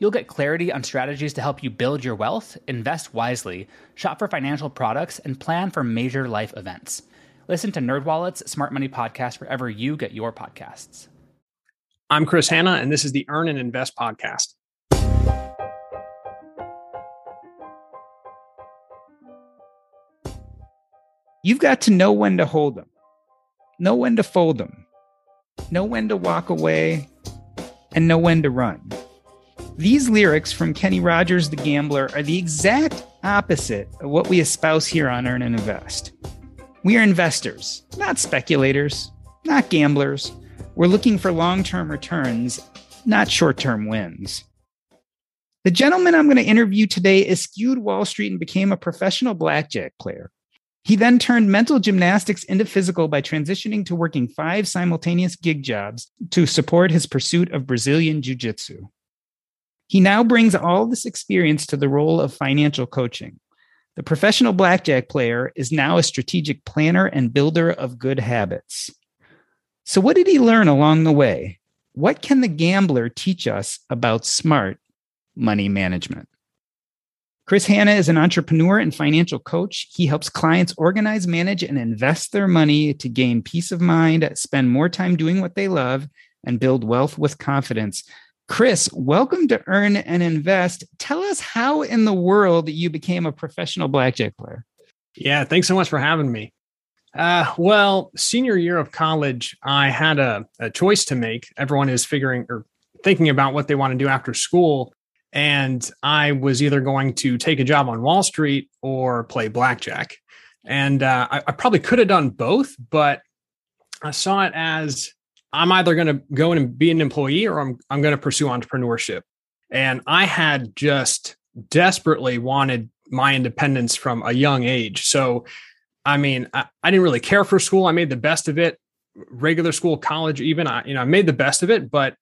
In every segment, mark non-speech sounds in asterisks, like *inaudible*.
You'll get clarity on strategies to help you build your wealth, invest wisely, shop for financial products, and plan for major life events. Listen to NerdWallet's Smart Money Podcast wherever you get your podcasts. I'm Chris Hanna, and this is the Earn and Invest Podcast. You've got to know when to hold them, know when to fold them, know when to walk away, and know when to run. These lyrics from Kenny Rogers the Gambler are the exact opposite of what we espouse here on Earn and Invest. We are investors, not speculators, not gamblers. We're looking for long term returns, not short term wins. The gentleman I'm going to interview today eschewed Wall Street and became a professional blackjack player. He then turned mental gymnastics into physical by transitioning to working five simultaneous gig jobs to support his pursuit of Brazilian Jiu Jitsu. He now brings all this experience to the role of financial coaching. The professional blackjack player is now a strategic planner and builder of good habits. So, what did he learn along the way? What can the gambler teach us about smart money management? Chris Hanna is an entrepreneur and financial coach. He helps clients organize, manage, and invest their money to gain peace of mind, spend more time doing what they love, and build wealth with confidence. Chris, welcome to Earn and Invest. Tell us how in the world you became a professional blackjack player. Yeah, thanks so much for having me. Uh, well, senior year of college, I had a, a choice to make. Everyone is figuring or thinking about what they want to do after school. And I was either going to take a job on Wall Street or play blackjack. And uh, I, I probably could have done both, but I saw it as I'm either going to go and be an employee or I'm, I'm going to pursue entrepreneurship. And I had just desperately wanted my independence from a young age. So, I mean, I, I didn't really care for school. I made the best of it, regular school, college, even. I, you know, I made the best of it. But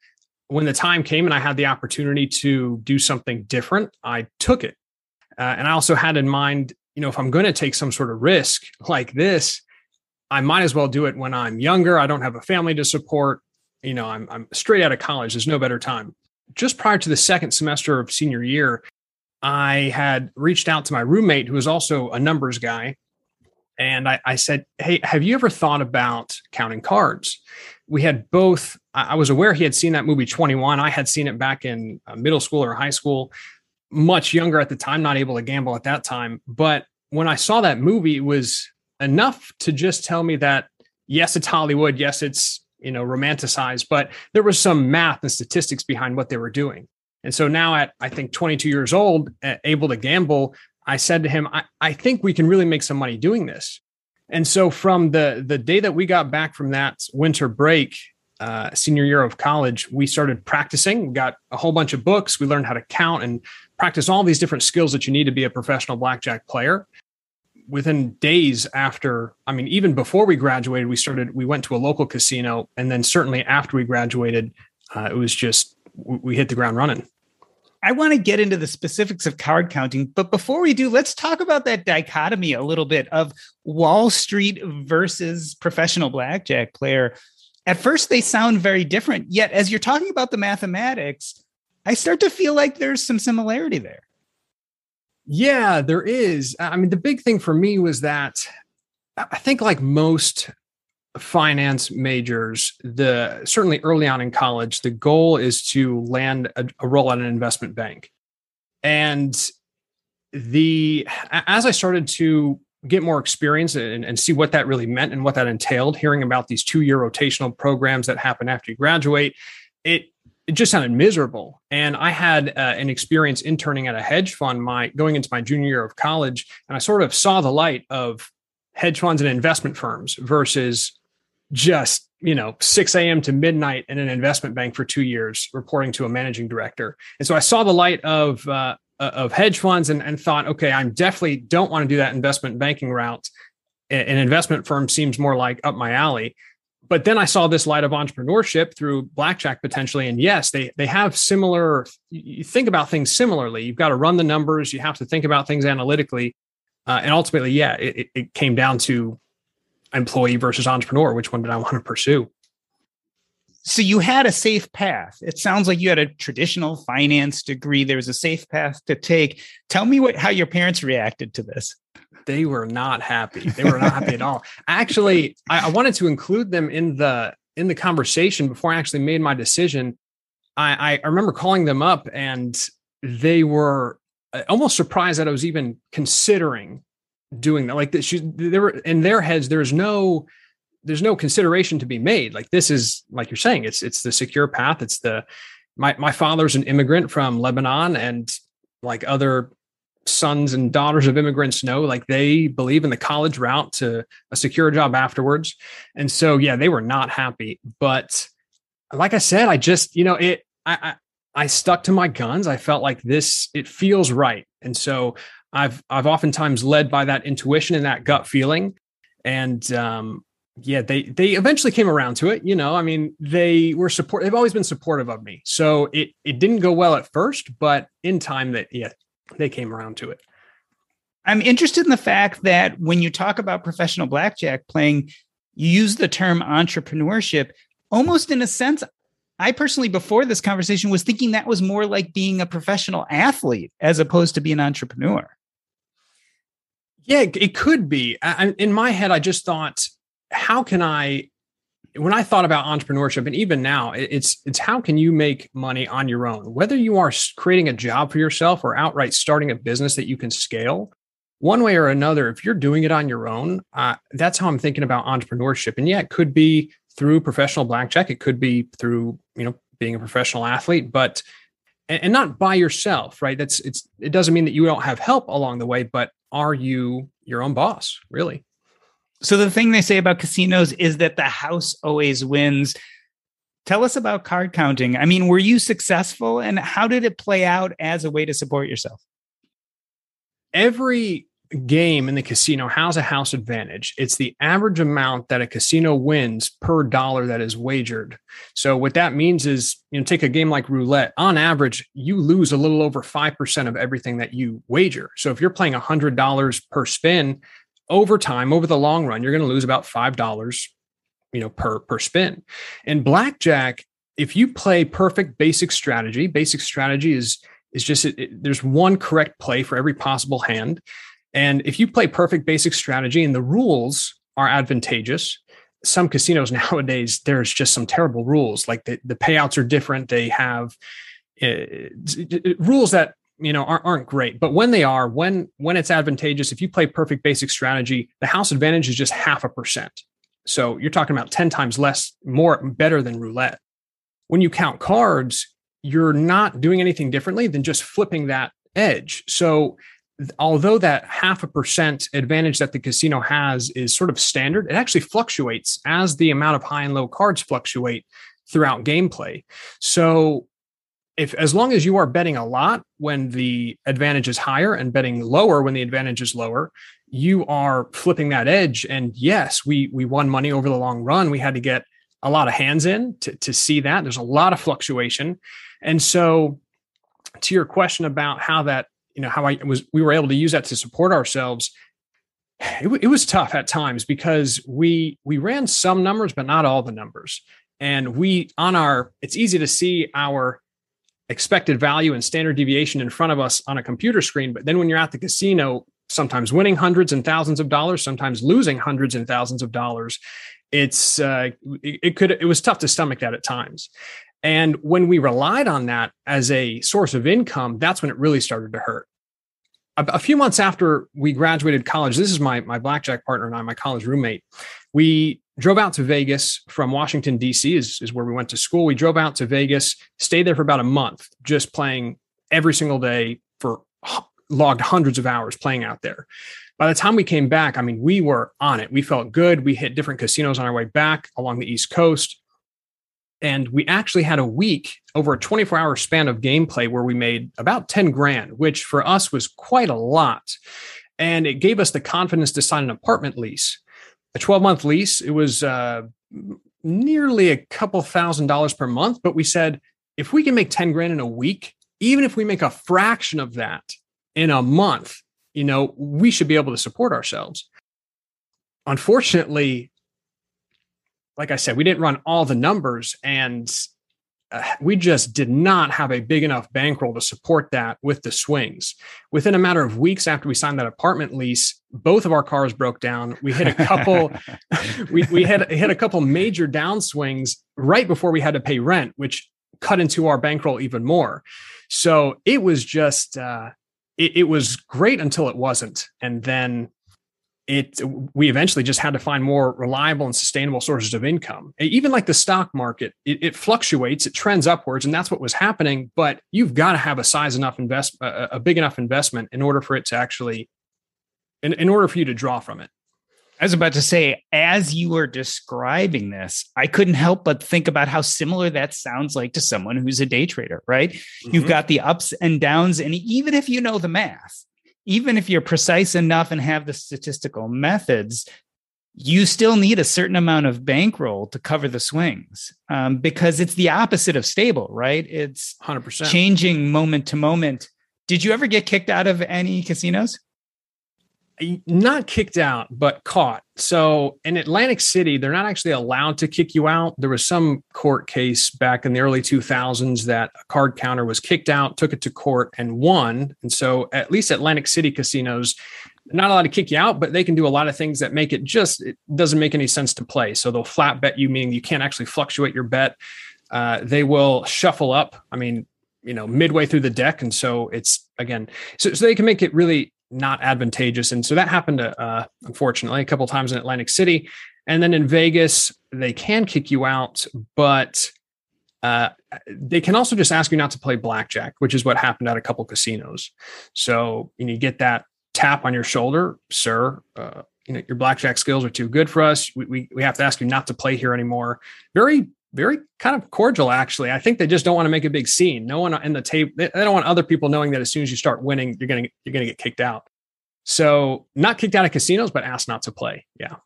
when the time came and I had the opportunity to do something different, I took it. Uh, and I also had in mind, you know, if I'm going to take some sort of risk like this, I might as well do it when I'm younger. I don't have a family to support. You know, I'm, I'm straight out of college. There's no better time. Just prior to the second semester of senior year, I had reached out to my roommate, who was also a numbers guy. And I, I said, Hey, have you ever thought about counting cards? We had both, I was aware he had seen that movie 21. I had seen it back in uh, middle school or high school, much younger at the time, not able to gamble at that time. But when I saw that movie, it was enough to just tell me that yes, it's Hollywood, yes, it's you know romanticized, but there was some math and statistics behind what they were doing. And so now at I think 22 years old, able to gamble, I said to him, I, I think we can really make some money doing this. And so from the the day that we got back from that winter break, uh, senior year of college, we started practicing. We got a whole bunch of books. We learned how to count and practice all these different skills that you need to be a professional blackjack player within days after i mean even before we graduated we started we went to a local casino and then certainly after we graduated uh, it was just we hit the ground running I want to get into the specifics of card counting, but before we do, let's talk about that dichotomy a little bit of Wall Street versus professional blackjack player. At first, they sound very different, yet, as you're talking about the mathematics, I start to feel like there's some similarity there. Yeah, there is. I mean, the big thing for me was that I think, like most finance majors, the certainly early on in college, the goal is to land a, a role at an investment bank. And the as I started to get more experience and, and, see what that really meant and what that entailed, hearing about these two year rotational programs that happen after you graduate, it it just sounded miserable. And I had uh, an experience interning at a hedge fund my going into my junior year of college, and I sort of saw the light of hedge funds and investment firms versus just you know 6 a.m to midnight in an investment bank for two years reporting to a managing director. And so i saw the light of uh, of hedge funds and, and thought okay i'm definitely don't want to do that investment banking route. An investment firm seems more like up my alley but then i saw this light of entrepreneurship through blackjack potentially. And yes they they have similar you think about things similarly. You've got to run the numbers. You have to think about things analytically. Uh, and ultimately yeah it, it came down to employee versus entrepreneur which one did i want to pursue? So you had a safe path. It sounds like you had a traditional finance degree. There was a safe path to take. Tell me what how your parents reacted to this they were not happy they were not happy at all actually I, I, wanted to include them in the in the conversation before i actually made my decision i i remember calling them up and they were uh, almost surprised that i was even considering doing that. Like that, she, there were in their heads. There's no, there's no consideration to be made. Like this is, like you're saying, it's it's the secure path. It's the my my father's an immigrant from Lebanon, and like other sons and daughters of immigrants know, like they believe in the college route to a secure job afterwards. And so, yeah, they were not happy. But like I said, I just, you know, it. I, I I stuck to my guns. I felt like this, it feels right. And so I've I've oftentimes led by that intuition and that gut feeling, and um, yeah, they they eventually came around to it. You know, I mean, they were support. They've always been supportive of me. So it it didn't go well at first, but in time, that yeah, they came around to it. I'm interested in the fact that when you talk about professional blackjack playing, you use the term entrepreneurship almost in a sense. I personally, before this conversation, was thinking that was more like being a professional athlete as opposed to being an entrepreneur. Yeah, it could be. I, in my head, I just thought, how can I? When I thought about entrepreneurship, and even now, it's it's how can you make money on your own? Whether you are creating a job for yourself or outright starting a business that you can scale, one way or another, if you're doing it on your own, uh, that's how I'm thinking about entrepreneurship. And yeah, it could be through professional blackjack. It could be through you know being a professional athlete, but and, and not by yourself, right? That's it's it doesn't mean that you don't have help along the way, but are you your own boss, really? So the thing they say about casinos is that the house always wins. Tell us about card counting. I mean, were you successful and how did it play out as a way to support yourself? Every game in the casino has a house advantage. It's the average amount that a casino wins per dollar that is wagered. So what that means is, you know, take a game like roulette. On average, you lose a little over 5% of everything that you wager. So if you're playing $100 per spin over time, over the long run, you're going to lose about $5, you know, per per spin. In blackjack, if you play perfect basic strategy, basic strategy is is just it, it, there's one correct play for every possible hand and if you play perfect basic strategy and the rules are advantageous, some casinos *laughs* nowadays, there's just some terrible rules. Like the, the payouts are different. They have uh, rules that you know aren't, aren't great. But when they are when when it's advantageous if you play perfect basic strategy the house advantage is just half a percent. So you're talking about 10 times less more better than roulette. When you count cards you're not doing anything differently than just flipping that edge. So although that half a percent advantage that the casino has is sort of standard, it actually fluctuates as the amount of high and low cards fluctuate throughout gameplay. So if as long as you are betting a lot when the advantage is higher and betting lower when the advantage is lower, you are flipping that edge. And yes, we we won money over the long run. We had to get a lot of hands in to, to see that. There's a lot of fluctuation. And so to your question about how that you know how I was we were able to use that to support ourselves. It, it was tough at times because we we ran some numbers but not all the numbers, and we on our it's easy to see our expected value and standard deviation in front of us on a computer screen. But then when you're at the casino, sometimes winning hundreds and thousands of dollars, sometimes losing hundreds and thousands of dollars, it's uh, it, it could it was tough to stomach that at times. And when we relied on that as a source of income, that's when it really started to hurt. a, a few months after we graduated college, this is my my blackjack partner and I, my college roommate. We drove out to Vegas from Washington D.C. is is where we went to school. We drove out to Vegas, stayed there for about a month, just playing every single day for logged hundreds of hours playing out there. By the time we came back, I mean, we were on it. We felt good. We hit different casinos on our way back along the East Coast. And we actually had a week over a 24 hour span of gameplay where we made about 10 grand, which for us was quite a lot. And it gave us the confidence to sign an apartment lease. A 12 month lease, it was uh, nearly a couple thousand dollars per month. But we said, if we can make 10 grand in a week, even if we make a fraction of that in a month, you know, we should be able to support ourselves. Unfortunately, like I said, we didn't run all the numbers and we just did not have a big enough bankroll to support that with the swings. Within a matter of weeks after we signed that apartment lease, both of our cars broke down. We hit a couple, *laughs* we, we had hit a couple major downswings right before we had to pay rent, which cut into our bankroll even more. So it was just, uh, it, it was great until it wasn't. And then it we eventually just had to find more reliable and sustainable sources of income even like the stock market it, it, fluctuates it trends upwards and that's what was happening but you've got to have a size enough invest a, a big enough investment in order for it to actually in, in order for you to draw from it I was about to say, as you were describing this, I couldn't help but think about how similar that sounds like to someone who's a day trader, right? Mm-hmm. You've got the ups and downs. And even if you know the math, even if you're precise enough and have the statistical methods, you still need a certain amount of bankroll to cover the swings um, because it's the opposite of stable, right? It's 100% changing moment to moment. Did you ever get kicked out of any casinos? Not kicked out, but caught. So in Atlantic City, they're not actually allowed to kick you out. There was some court case back in the early 2000s that a card counter was kicked out, took it to court, and won. And so at least Atlantic City casinos, not allowed to kick you out, but they can do a lot of things that make it just it doesn't make any sense to play. So they'll flat bet you, meaning you can't actually fluctuate your bet. Uh, they will shuffle up. I mean, you know, midway through the deck, and so it's again, so, so they can make it really not advantageous. And so that happened, uh, unfortunately, a couple times in Atlantic City. And then in Vegas, they can kick you out, but uh, they can also just ask you not to play blackjack, which is what happened at a couple casinos. So you, you get that tap on your shoulder, sir. Uh, you know your blackjack skills are too good for us. We, we we have to ask you not to play here anymore. Very very kind of cordial actually. I think they just don't want to make a big scene. No one in the tape they, don't want other people knowing that as soon as you start winning you're gonna you're gonna get kicked out. So not kicked out of casinos but asked not to play. Yeah.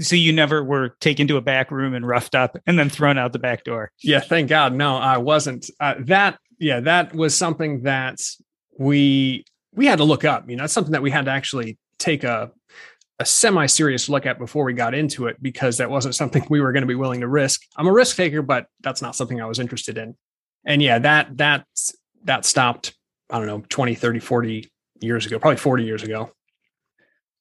So you never were taken to a back room and roughed up and then thrown out the back door? Yeah thank god no i wasn't. Uh, that yeah that was something that we we had to look up. You know that's something that we had to actually take a a semi-serious look at before we got into it because that wasn't something we were going to be willing to risk. I'm a risk taker, but that's not something I was interested in. And yeah, that that that stopped, I don't know, 20, 30, 40 years ago, probably 40 years ago.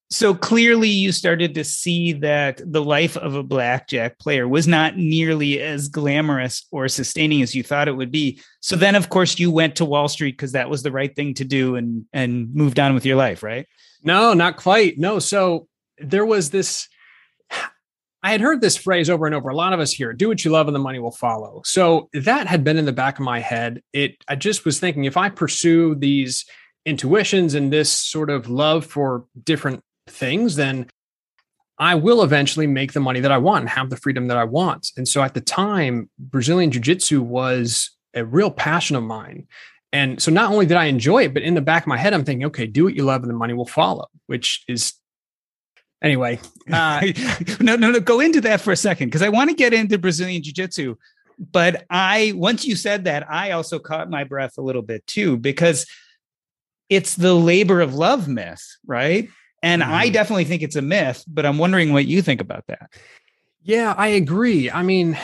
So clearly you started to see that the life of a blackjack player was not nearly as glamorous or sustaining as you thought it would be. So then of course you went to Wall Street because that was the right thing to do and and moved on with your life, right? No, not quite. No. So there was this. I had heard this phrase over and over. A lot of us here do what you love and the money will follow. So that had been in the back of my head. It I just was thinking if I pursue these intuitions and this sort of love for different things, then I will eventually make the money that I want and have the freedom that I want. And so at the time, Brazilian Jiu Jitsu was a real passion of mine. And so not only did I enjoy it, but in the back of my head, I'm thinking, okay, do what you love and the money will follow, which is anyway. *laughs* Uh, no, no, no. Go into that for a second because I want to get into Brazilian Jiu Jitsu. But I, once you said that, I also caught my breath a little bit too because it's the labor of love myth, right? And mm-hmm. I definitely think it's a myth, but I'm wondering what you think about that. Yeah, I agree. I mean,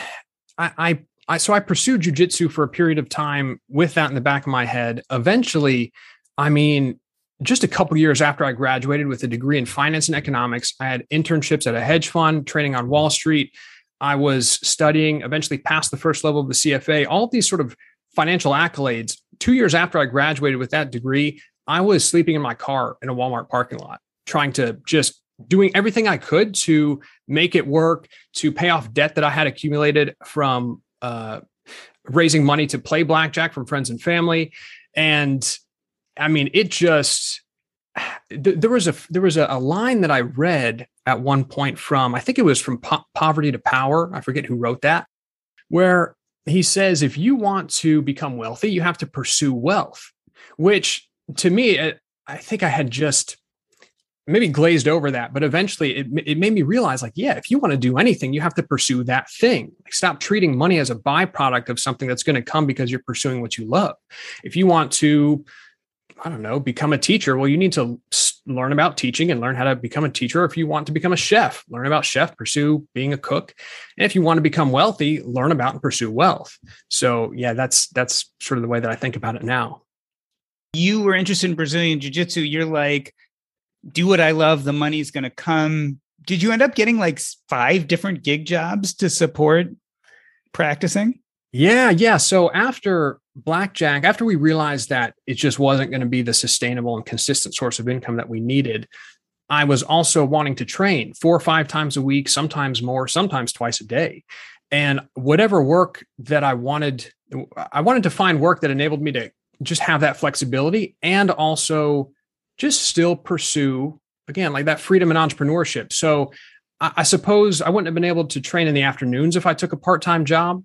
I, I I, so I pursued jujitsu for a period of time with that in the back of my head. Eventually, I mean, just a couple years after I graduated with a degree in finance and economics, I had internships at a hedge fund, training on Wall Street. I was studying, eventually passed the first level of the CFA, all these sort of financial accolades. Two years after I graduated with that degree, I was sleeping in my car in a Walmart parking lot, trying to just doing everything I could to make it work, to pay off debt that I had accumulated from uh, raising money to play blackjack from friends and family. And I mean, it just *sighs* there was a there was a, a, line that I read at one point from I think it was from po- Poverty to Power. I forget who wrote that, where he says if you want to become wealthy, you have to pursue wealth. Which to me, I think I had just maybe glazed over that, but eventually it, it made me realize like, yeah, if you want to do anything, you have to pursue that thing. Like, stop treating money as a byproduct of something that's going to come because you're pursuing what you love. If you want to, I don't know, become a teacher, well, you need to learn about teaching and learn how to become a teacher. If you want to become a chef, learn about chef, pursue being a cook. And if you want to become wealthy, learn about and pursue wealth. So yeah, that's that's sort of the way that I think about it now. You were interested in Brazilian jiu-jitsu. You're like, do what I love, the money's going to come. Did you end up getting like five different gig jobs to support practicing? Yeah, yeah. So after blackjack, after we realized that it just wasn't going to be the sustainable and consistent source of income that we needed, I was also wanting to train four or five times a week, sometimes more, sometimes twice a day. And whatever work that I wanted, I wanted to find work that enabled me to just have that flexibility and also just still pursue again like that freedom and entrepreneurship. So I, I, suppose i wouldn't have been able to train in the afternoons if i took a part-time job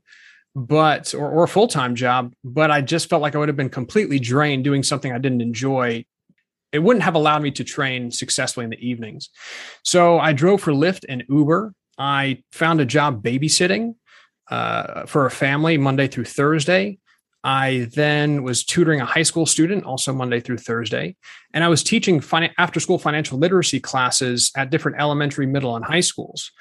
but or, or a full-time job but i just felt like i would have been completely drained doing something i didn't enjoy. It wouldn't have allowed me to train successfully in the evenings. So i drove for lyft and uber. I found a job babysitting uh, for a family monday through thursday I then was tutoring a high school student, also Monday through Thursday. And I was teaching fin- after school financial literacy classes at different elementary, middle, and high schools.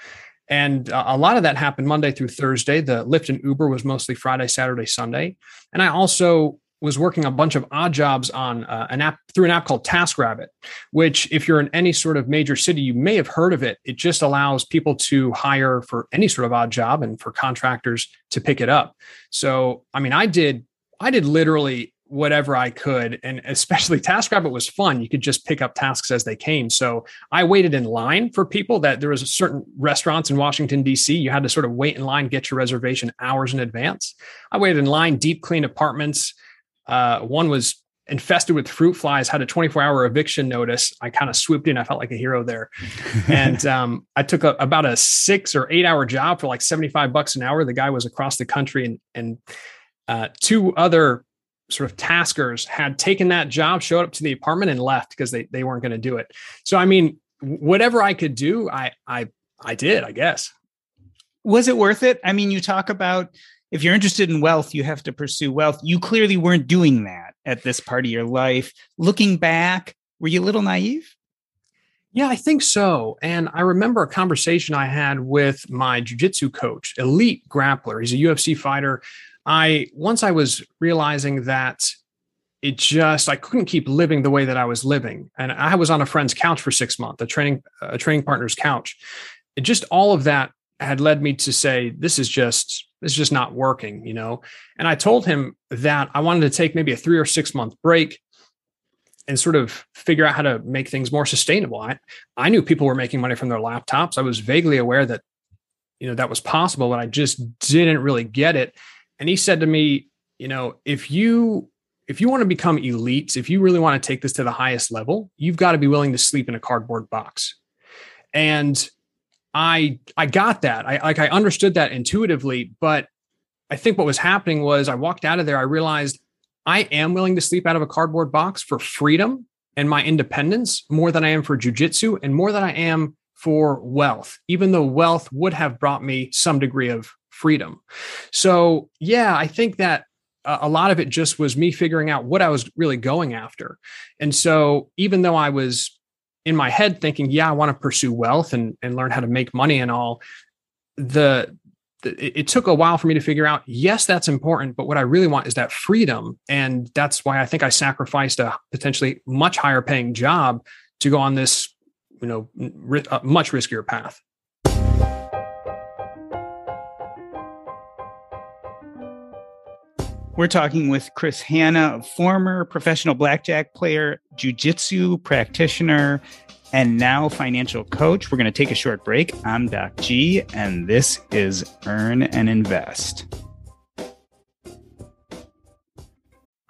And uh, a lot of that happened Monday through Thursday. The Lyft and Uber was mostly Friday, Saturday, Sunday. And I also was working a bunch of odd jobs on uh, an app through an app called TaskRabbit, which, if you're in any sort of major city, you may have heard of it. It just allows people to hire for any sort of odd job and for contractors to pick it up. So, I mean, I did I did literally whatever I could. And especially *laughs* TaskRabbit was fun. You could just pick up tasks as they came. So I waited in line for people that there was a certain restaurants in Washington, DC. You had to sort of wait in line, get your reservation hours in advance. I waited in line, deep clean apartments. Uh, one was infested with fruit flies, had a 24 hour eviction notice. I kind of swooped in. I felt like a hero there. *laughs* and um, I took a, about a six or eight hour job for like 75 bucks an hour. The guy was across the country and, and uh, two other sort of taskers had taken that job, showed up to the apartment, and left because they they weren't going to do it. So I mean, whatever I could do, I I I did. I guess. Was it worth it? I mean, you talk about if you're interested in wealth, you have to pursue wealth. You clearly weren't doing that at this part of your life. Looking back, were you a little naive? Yeah, I think so. And I remember a conversation I had with my jujitsu coach, elite grappler. He's a UFC fighter. I once I was realizing that it just I couldn't keep living the way that I was living, and I was on a friend's couch for six months, a training a training partner's couch. It just all of that had led me to say this is just this is just not working, you know. And I told him that I wanted to take maybe a three or six month break and sort of figure out how to make things more sustainable. I I knew people were making money from their laptops. I was vaguely aware that you know that was possible, but I just didn't really get it and he said to me, you know, if you if you want to become elite, if you really want to take this to the highest level, you've got to be willing to sleep in a cardboard box. And I I got that. I like I understood that intuitively, but I think what was happening was I walked out of there, I realized I am willing to sleep out of a cardboard box for freedom and my independence more than I am for jujitsu and more than I am for wealth, even though wealth would have brought me some degree of freedom. So, yeah, I think that a lot of it just was me figuring out what I was really going after. And so, even though I was in my head thinking, yeah, I want to pursue wealth and, and learn how to make money and all, the, the it took a while for me to figure out, yes, that's important, but what I really want is that freedom. And that's why I think I sacrificed a potentially much higher paying job to go on this, you know, uh, much riskier path. We're talking with Chris Hanna, former professional blackjack player, jujitsu practitioner, and now financial coach. We're going to take a short break. I'm Doc G, and this is Earn and Invest.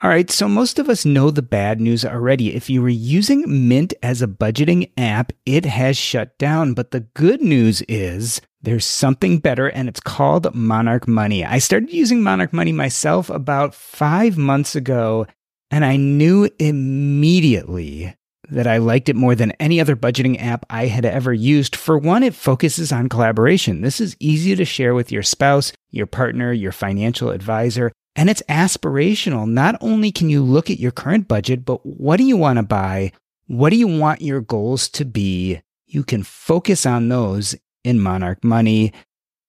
All right, so most of us know the bad news already. If you were using Mint as a budgeting app, it has shut down. But the good news is there's something better, and it's called Monarch Money. I started using Monarch Money myself about five months ago, and I knew immediately that I liked it more than any other budgeting app I had ever used. For one, it focuses on collaboration. This is easy to share with your spouse, your partner, your financial advisor. And it's aspirational. Not only can you look at your current budget, but what do you want to buy? What do you want your goals to be? You can focus on those in Monarch Money.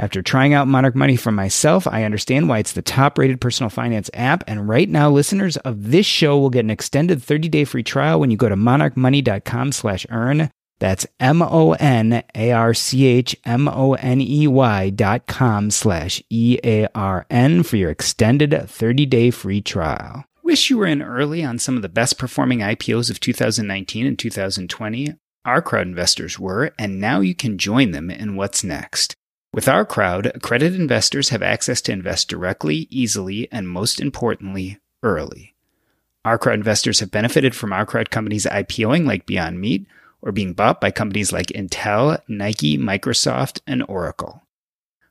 After trying out Monarch Money for myself, I understand why it's the top rated personal finance app. And right now, listeners of this show will get an extended 30 day free trial when you go to monarchmoney.com slash earn. That's M O N A R C H M O N E Y dot com slash E A R N for your extended 30 day free trial. Wish you were in early on some of the best performing IPOs of 2019 and 2020. OurCrowd investors were, and now you can join them in what's next. With OurCrowd, accredited investors have access to invest directly, easily, and most importantly, early. OurCrowd investors have benefited from OurCrowd companies IPOing like Beyond Meat or being bought by companies like Intel, Nike, Microsoft, and Oracle.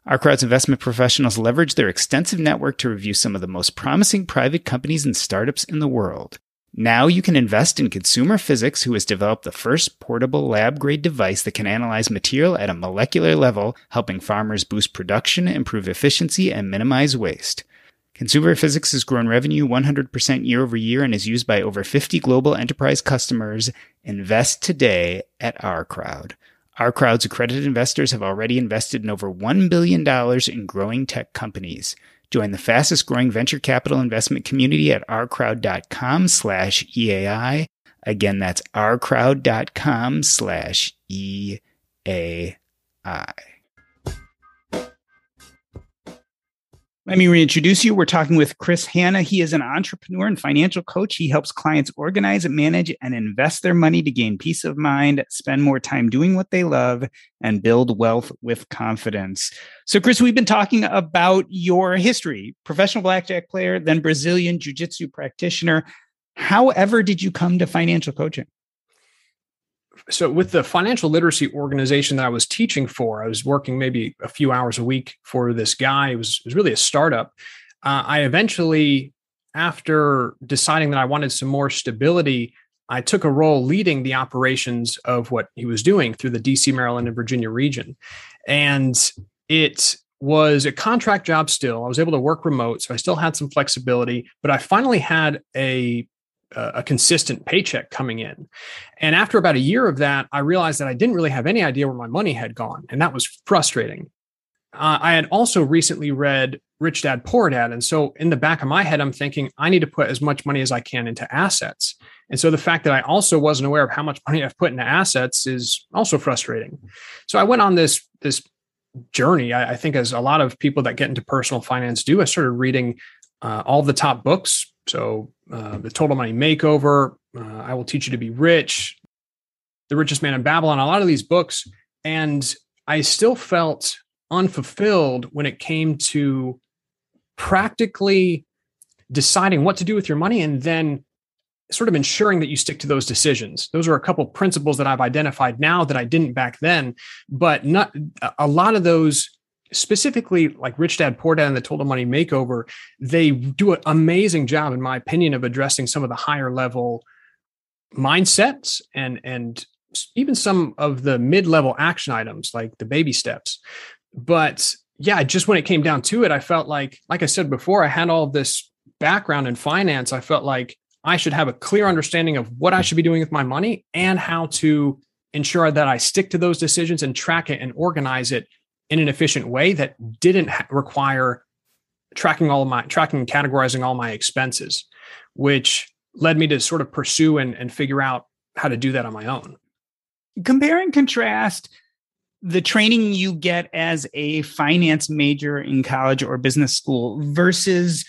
OurCrowd's investment professionals leverage their extensive network to review some of the most promising private companies and startups in the world. Now you can invest in Consumer Physics, who has developed the first portable lab grade device that can analyze material at a molecular level, helping farmers boost production, improve efficiency, and minimize waste. Consumer Physics has grown revenue 100% year over year and is used by over 50 global enterprise customers. Invest today at OurCrowd. Our crowd's accredited investors have already invested in over $1 billion in growing tech companies. Join the fastest growing venture capital investment community at ourcrowd.com slash EAI. Again, that's ourcrowd.com slash EAI. Let me reintroduce you. We're talking with Chris Hanna. He is an entrepreneur and financial coach. He helps clients organize, manage, and invest their money to gain peace of mind, spend more time doing what they love, and build wealth with confidence. So, Chris, we've been talking about your history professional blackjack player, then Brazilian jiu jitsu practitioner. However, did you come to financial coaching? So with the financial literacy organization that I was teaching for, I was working maybe a few hours a week for this guy. It was, it was really a startup. Uh, I eventually, after deciding that I wanted some more stability, I took a role leading the operations of what he was doing through the DC, Maryland, and Virginia region. And it was a contract job still. I was able to work remote, so I still had some flexibility, but I finally had a a consistent paycheck coming in. And after about a year of that, I realized that I didn't really have any idea where my money had gone. And that was frustrating. Uh, I had also recently read Rich Dad Poor Dad. And so in the back of my head, I'm thinking, I need to put as much money as I can into assets. And so the fact that I also wasn't aware of how much money I've put into assets is also frustrating. So I went on this, this journey. I, I think as a lot of people that get into personal finance do, I started reading uh, all the top books so, uh, the Total Money Makeover, uh, I Will Teach You to Be Rich, The Richest Man in Babylon, a lot of these books. And I still felt unfulfilled when it came to practically deciding what to do with your money and then sort of ensuring that you stick to those decisions. Those are a couple principles that I've identified now that I didn't back then, but not a lot of those specifically like Rich Dad Poor Dad and the Total Money Makeover, they do an amazing job, in my opinion, of addressing some of the higher level mindsets and and even some of the mid-level action items like the baby steps. But yeah, just when it came down to it, I felt like, like I said before, I had all this background in finance. I felt like I should have a clear understanding of what I should be doing with my money and how to ensure that I stick to those decisions and track it and organize it in an efficient way that didn't require tracking all of my tracking and categorizing all my expenses, which led me to sort of pursue and, and figure out how to do that on my own. Compare and contrast the training you get as a finance major in college or business school versus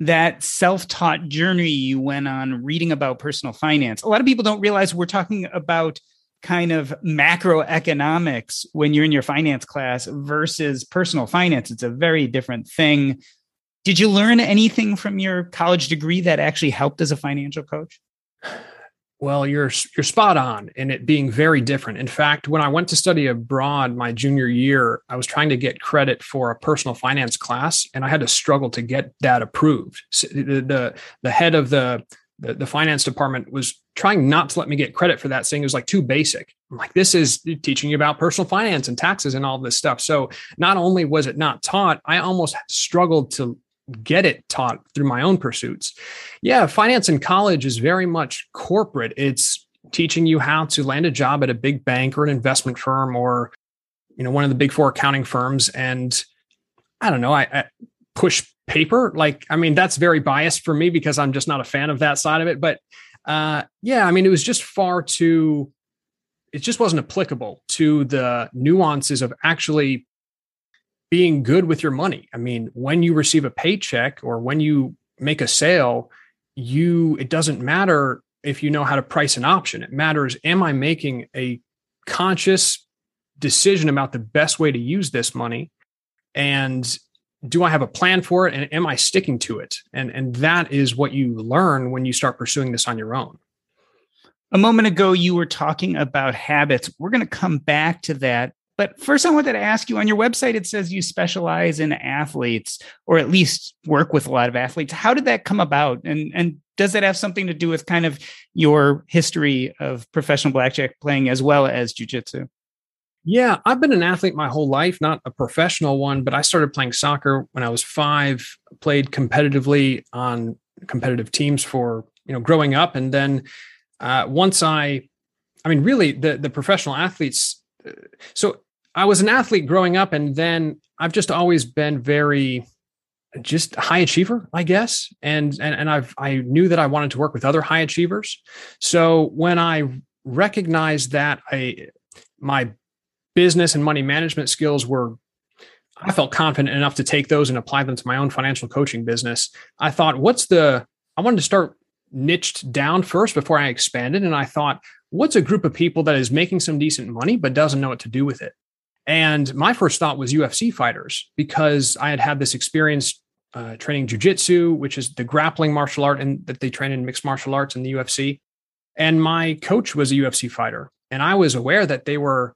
that self-taught journey you went on reading about personal finance. A lot of people don't realize we're talking about kind of macroeconomics when you're in your finance class versus personal finance. It's a very different thing. Did you learn anything from your college degree that actually helped as a financial coach? Well, you're you're spot on in it being very different. In fact, when I went to study abroad my junior year, I was trying to get credit for a personal finance class, and I had to struggle to get that approved. the, the, the head of the the, the finance department was trying not to let me get credit for that, saying it was like too basic. I'm like, this is teaching you about personal finance and taxes and all this stuff. So not only was it not taught, I almost struggled to get it taught through my own pursuits. Yeah, finance in college is very much corporate. It's teaching you how to land a job at a big bank or an investment firm or you know one of the big four accounting firms and I don't know, I, I push paper. Like, I mean, that's very biased for me because I'm just not a fan of that side of it. But uh, yeah, I mean, it was just far too, it just wasn't applicable to the nuances of actually being good with your money. I mean, when you receive a paycheck or when you make a sale, you, it doesn't matter if you know how to price an option. It matters, am I making a conscious decision about the best way to use this money? And do I have a plan for it and am I sticking to it? And and that is what you learn when you start pursuing this on your own. A moment ago you were talking about habits. We're going to come back to that. But first I wanted to ask you on your website it says you specialize in athletes or at least work with a lot of athletes. How did that come about? And and does that have something to do with kind of your history of professional blackjack playing as well as jujitsu? Yeah, I've been an athlete my whole life, not a professional one, but I started playing soccer when I was five, played competitively on competitive teams for, you know, growing up. And then uh, once I, I mean, really the, the professional athletes. Uh, so I was an athlete growing up and then I've just always been very, just high achiever, I guess. And, and, and I've, I knew that I wanted to work with other high achievers. So when I recognized that I, my business and money management skills were I felt confident enough to take those and apply them to my own financial coaching business. I thought, what's the, I wanted to start niched down first before I expanded. And I thought, what's a group of people that is making some decent money, but doesn't know what to do with it? And my first thought was UFC fighters because I had had this experience uh, training jujitsu, which is the grappling martial art and that they train in mixed martial arts in the UFC. And my coach was a UFC fighter. And I was aware that they were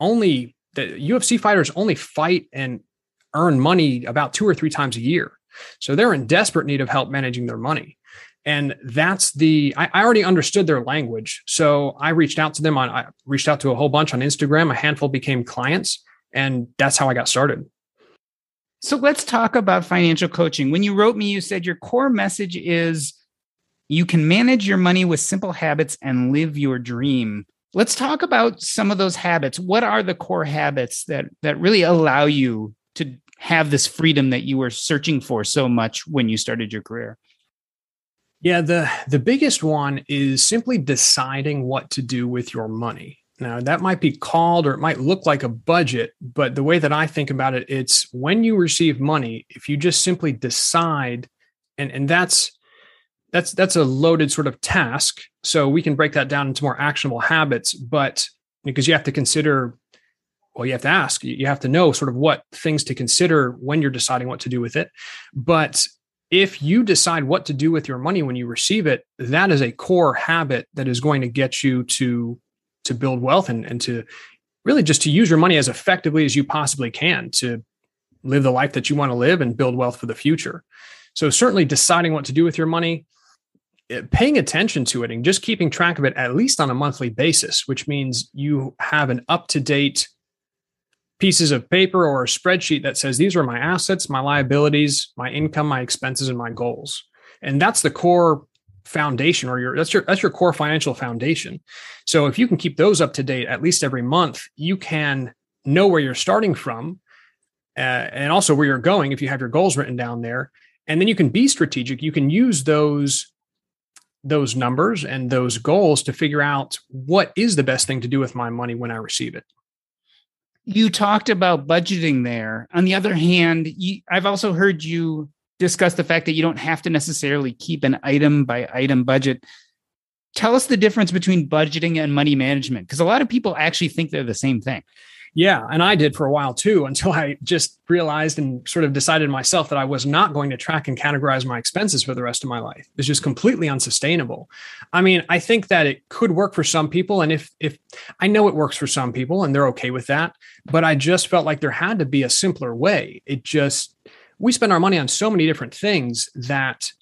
only the UFC fighters only fight and earn money about two or three times a year. So they're in desperate need of help managing their money. And that's the, I, I already understood their language. So I reached out to them on, I reached out to a whole bunch on Instagram. A handful became clients. And that's how I got started. So let's talk about financial coaching. When you wrote me, you said your core message is you can manage your money with simple habits and live your dream. Let's talk about some of those habits. What are the core habits that that really allow you to have this freedom that you were searching for so much when you started your career? Yeah, the the biggest one is simply deciding what to do with your money. Now, that might be called or it might look like a budget, but the way that I think about it, it's when you receive money, if you just simply decide and and that's that's that's a loaded sort of task. So we can break that down into more actionable habits, but because you have to consider well, you have to ask, you have to know sort of what things to consider when you're deciding what to do with it. But if you decide what to do with your money when you receive it, that is a core habit that is going to get you to to build wealth and, and to really just to use your money as effectively as you possibly can to live the life that you want to live and build wealth for the future. So certainly deciding what to do with your money, paying attention to it and just keeping track of it at least on a monthly basis, which means you have an up-to-date pieces of paper or a spreadsheet that says these are my assets, my liabilities, my income, my expenses, and my goals. And that's the core foundation or your that's your that's your core financial foundation. So if you can keep those up to date at least every month, you can know where you're starting from uh, and also where you're going if you have your goals written down there. And then you can be strategic. You can use those those numbers and those goals to figure out what is the best thing to do with my money when I receive it you talked about budgeting there. On the other hand, you, I've also heard you discuss the fact that you don't have to necessarily keep an item by item budget. Tell us the difference between budgeting and money management, because a lot of people actually think they're the same thing. Yeah, and I did for a while too *laughs* until I just realized and sort of decided myself that I was not going to track and categorize my expenses for the rest of my life. It's just completely unsustainable. I mean, I think that it could work for some people and if if I know it works for some people and they're okay with that, but I just felt like there had to be a simpler way. It just we spend our money on so many different things that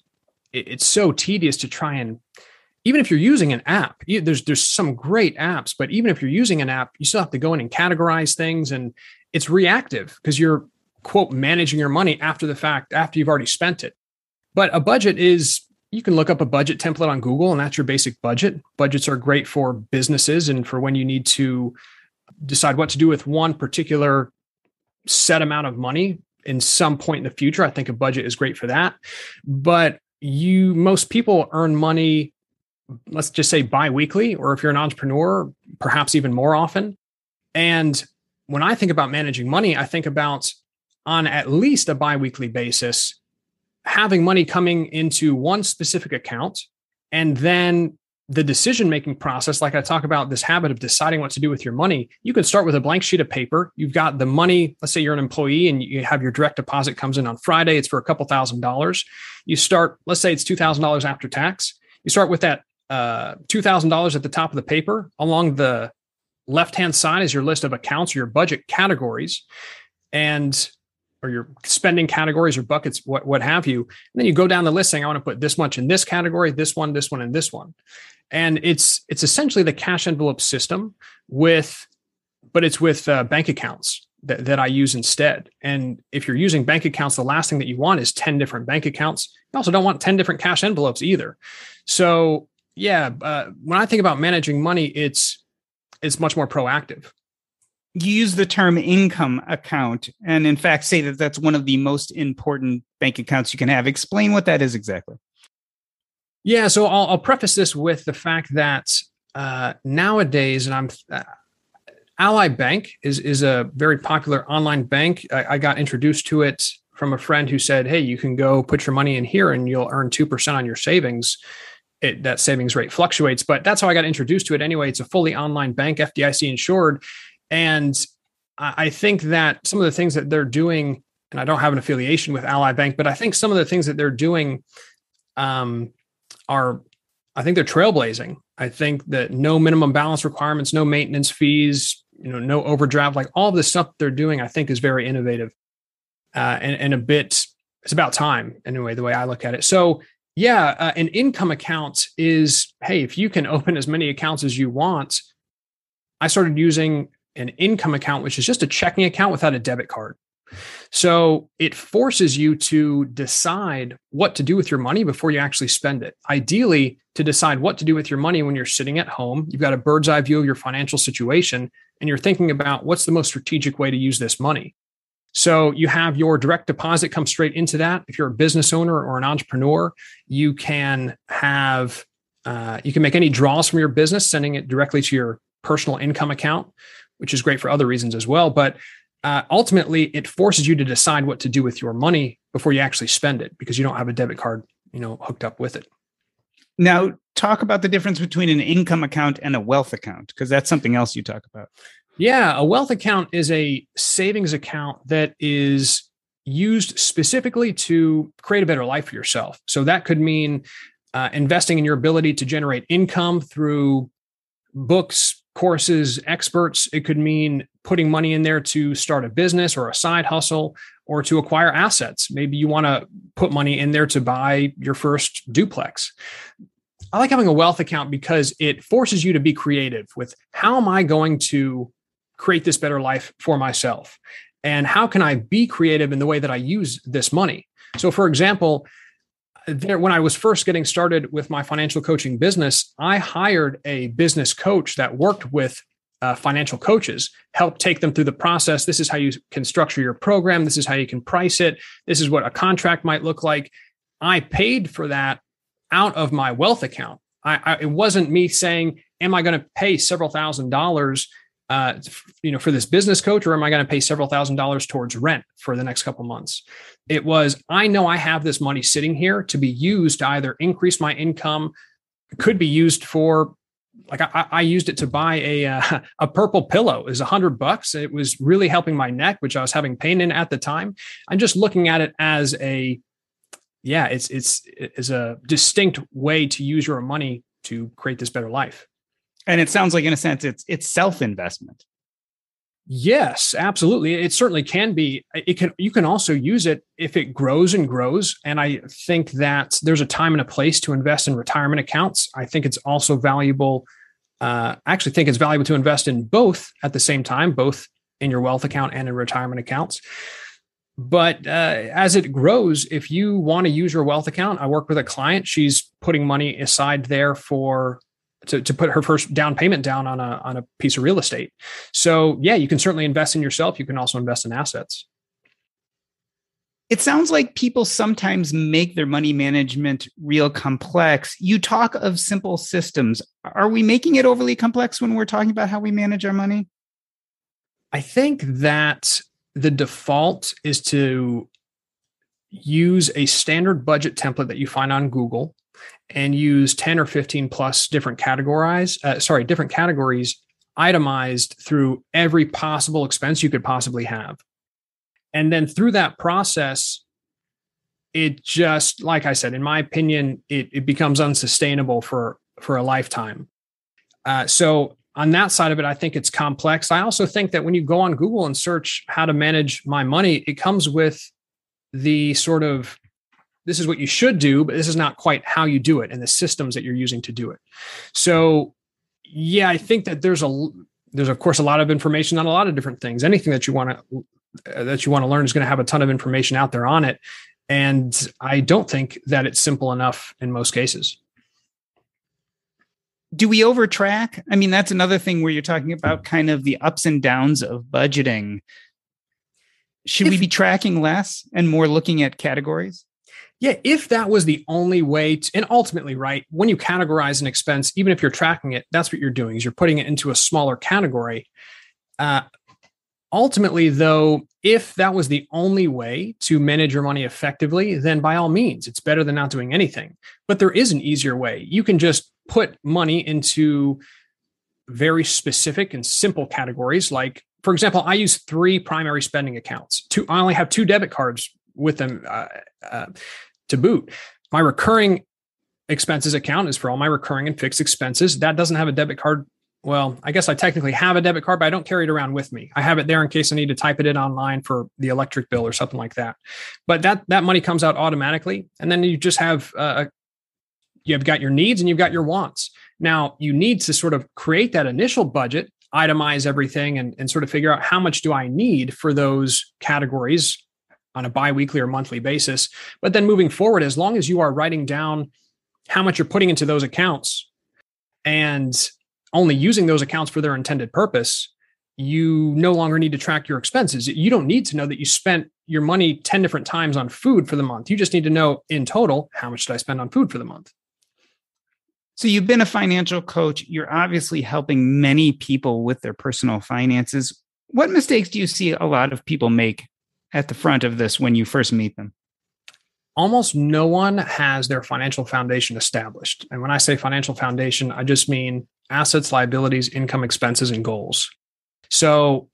it's so tedious to try and even if you're using an app, there's there's some great apps, but even if you're using an app, you still have to go in and categorize things, and it's reactive because you're quote managing your money after the fact, after you've already spent it. But a budget is you can look up a budget template on Google, and that's your basic budget. Budgets are great for businesses and for when you need to decide what to do with one particular set amount of money in some point in the future. I think a budget is great for that. But you most people earn money let's just say biweekly, or if you're an entrepreneur, perhaps even more often. And when I think about managing money, I think about on at least a biweekly basis, having money coming into one specific account and then the decision making process like i talk about this habit of deciding what to do with your money you can start with a blank sheet of paper. You've got the money let's say you're an employee and you have your direct deposit comes in on friday it's for a couple thousand dollars. You start let's say it's $2000 after tax. You start with that uh, $2,000 at the top of the paper. Along the left hand side is your list of accounts or your budget categories and or your spending categories or buckets, what, what have you. And then you go down the list saying, I want to put this much in this category, this one, this one, and this one. And it's it's essentially the cash envelope system with, but it's with uh, bank accounts that, that I use instead. And if you're using bank accounts, the last thing that you want is 10 different bank accounts. You also don't want 10 different cash envelopes either. So yeah, uh, when I think about managing money, it's it's much more proactive. You use the term income account, and in fact, say that that's one of the most important bank accounts you can have. Explain what that is exactly. Yeah, so I'll, I'll preface this with the fact that uh, nowadays, and I'm uh, Ally Bank is is a very popular online bank. I, I got introduced to it from a friend who said, "Hey, you can go put your money in here, and you'll earn two percent on your savings." It, that savings rate fluctuates. But that's how I got introduced to it anyway. It's a fully online bank, FDIC insured. And I think that some of the things that they're doing, and I don't have an affiliation with Ally Bank, but I think some of the things that they're doing um, are, I think they're trailblazing. I think that no minimum balance requirements, no maintenance fees, you know, no overdraft, like all the stuff they're doing, I think is very innovative uh, and, and a bit, it's about time anyway, the way I look at it. So yeah, uh, an income account is hey, if you can open as many accounts as you want. I started using an income account, which is just a checking account without a debit card. So it forces you to decide what to do with your money before you actually spend it. Ideally, to decide what to do with your money when you're sitting at home, you've got a bird's eye view of your financial situation and you're thinking about what's the most strategic way to use this money. So you have your direct deposit come straight into that. If you're a business owner or an entrepreneur, you can have uh, you can make any draws from your business, sending it directly to your personal income account, which is great for other reasons as well. But uh, ultimately, it forces you to decide what to do with your money before you actually spend it because you don't have a debit card, you know, hooked up with it. Now, talk about the difference between an income account and a wealth account because that's something else you talk about. Yeah, a wealth account is a savings account that is used specifically to create a better life for yourself. So that could mean uh, investing in your ability to generate income through books, courses, experts. It could mean putting money in there to start a business or a side hustle or to acquire assets. Maybe you want to put money in there to buy your first duplex. I like having a wealth account because it forces you to be creative with how am I going to create this better life for myself? And how can I be creative in the way that I use this money? So, for example, there, when I was first getting started with my financial coaching business, I hired a business coach that worked with uh, financial coaches, help take them through the process. This is how you can structure your program. This is how you can price it. This is what a contract might look like. I paid for that out of my wealth account. I, I, it wasn't me saying, "Am I going to pay several thousand dollars uh, you know, for this business coach, or am I going to pay several thousand dollars towards rent for the next couple months? It was, I know I have this money sitting here to be used to either increase my income, could be used for, like I, I used it to buy a uh, *laughs* a purple pillow. Is a hundred bucks. It was really helping my neck, which I was having pain in at the time. I'm just looking at it as a, yeah, it's it's it's a distinct way to use your money to create this better life. And it sounds like, in a sense, it's it's self investment. Yes, absolutely. It certainly can be. It can. You can also use it if it grows and grows. And I think that there's a time and a place to invest in retirement accounts. I think it's also valuable. Uh, I actually think it's valuable to invest in both at the same time, both in your wealth account and in retirement accounts. But uh, as it grows, if you want to use your wealth account, I work with a client. She's putting money aside there for to, to put her first down payment down on a on a piece of real estate. So yeah, you can certainly invest in yourself. You can also invest in assets. It sounds like people sometimes make their money management real complex. You talk of simple systems. Are we making it overly complex when we're talking about how we manage our money? I think that the default is to use a standard budget template that you find on Google and use 10 or 15 plus different categorize uh, sorry different categories itemized through every possible expense you could possibly have. And then through that process it just like i said in my opinion it, it becomes unsustainable for for a lifetime. Uh, so on that side of it i think it's complex. I also think that when you go on google and search how to manage my money it comes with the sort of this is what you should do, but this is not quite how you do it and the systems that you're using to do it. So, yeah, I think that there's a there's of course a lot of information on a lot of different things. Anything that you want to uh, that you want to learn is going to have a ton of information out there on it, and I don't think that it's simple enough in most cases. Do we overtrack? I mean, that's another thing where you're talking about kind of the ups and downs of budgeting. Should if, we be tracking less and more looking at categories? Yeah, if that was the only way to, and ultimately, right, when you categorize an expense, even if you're tracking it, that's what you're doing is you're putting it into a smaller category. Uh, ultimately, though, if that was the only way to manage your money effectively, then by all means, it's better than not doing anything. But there is an easier way. You can just put money into very specific and simple categories like for example, I use three primary spending accounts. Two, I only have two debit cards with them. Uh, uh, to boot. My recurring expenses account is for all my recurring and fixed expenses. That doesn't have a debit card. Well, I guess I technically have a debit card, but I don't carry it around with me. I have it there in case I need to type it in online for the electric bill or something like that. But that that money comes out automatically, and then you just have uh, you've got your needs and you've got your wants. Now you need to sort of create that initial budget, itemize everything, and, and sort of figure out how much do I need for those categories on a biweekly or monthly basis. But then moving forward, as long as you are writing down how much you're putting into those accounts and only using those accounts for their intended purpose, you no longer need to track your expenses. You don't need to know that you spent your money 10 different times on food for the month. You just need to know in total how much did I spend on food for the month. So you've been a financial coach. You're obviously helping many people with their personal finances. What mistakes do you see a lot of people make at the front of this when you first meet them? Almost no one has their financial foundation established. And when I say financial foundation, I just mean assets, liabilities, income, expenses, and goals. So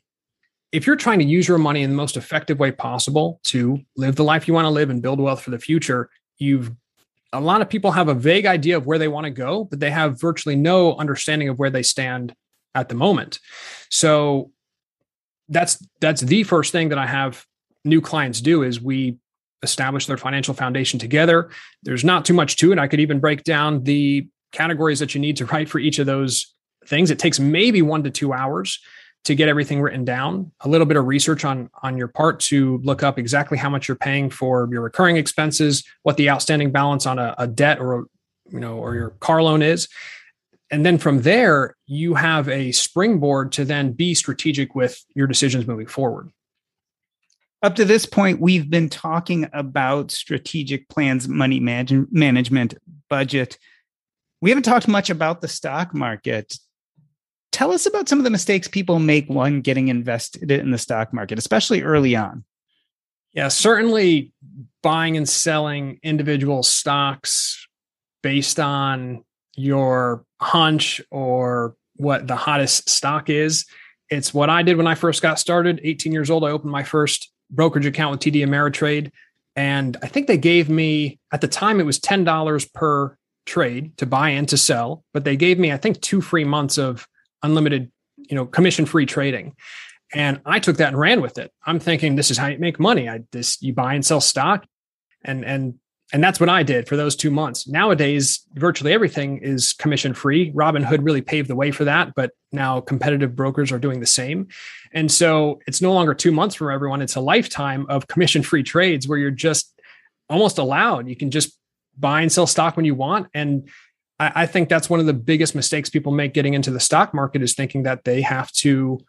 if you're trying to use your money in the most effective way possible to live the life you want to live and build wealth for the future, you've a lot of people have a vague idea of where they want to go, but they have virtually no understanding of where they stand at the moment. So that's that's the first thing that I have new clients do is we establish their financial foundation together. There's not too much to it. I could even break down the categories that you need to write for each of those things. It takes maybe 1 to 2 hours to get everything written down a little bit of research on on your part to look up exactly how much you're paying for your recurring expenses what the outstanding balance on a, a debt or a, you know or your car loan is and then from there you have a springboard to then be strategic with your decisions moving forward up to this point we've been talking about strategic plans money manage- management budget we haven't talked much about the stock market tell us about some of the mistakes people make when getting invested in the stock market, especially early on. Yeah, certainly buying and selling individual stocks based on your hunch or what the hottest stock is. It's what I did when I first got started. 18 years old, I opened my first brokerage account with TD Ameritrade. And I think they gave me, at the time, it was $10 per trade to buy and to sell. But they gave me, I think, two free months of unlimited, you know, commission free trading. And I took that and ran with it. I'm thinking this is how you make money. I this you buy and sell stock and and and that's what I did for those 2 months. Nowadays, virtually everything is commission free. Robinhood really paved the way for that, but now competitive brokers are doing the same. And so it's no longer 2 months for everyone, it's a lifetime of commission free trades where you're just almost allowed. You can just buy and sell stock when you want and I, I think that's one of the biggest mistakes people make getting into the stock market is thinking that they have to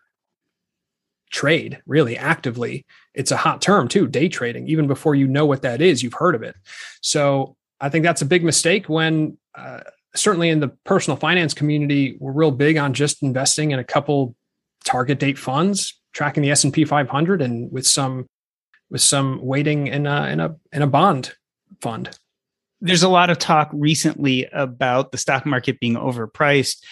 trade really actively. It's a hot term too, day trading. Even before you know what that is, you've heard of it. So I think that's a big mistake when uh, certainly in the personal finance community, we're real big on just investing in a couple target date funds, tracking the S&P 500 and with some with some weighting in a in a in a bond fund there's a lot of talk recently about the stock market being overpriced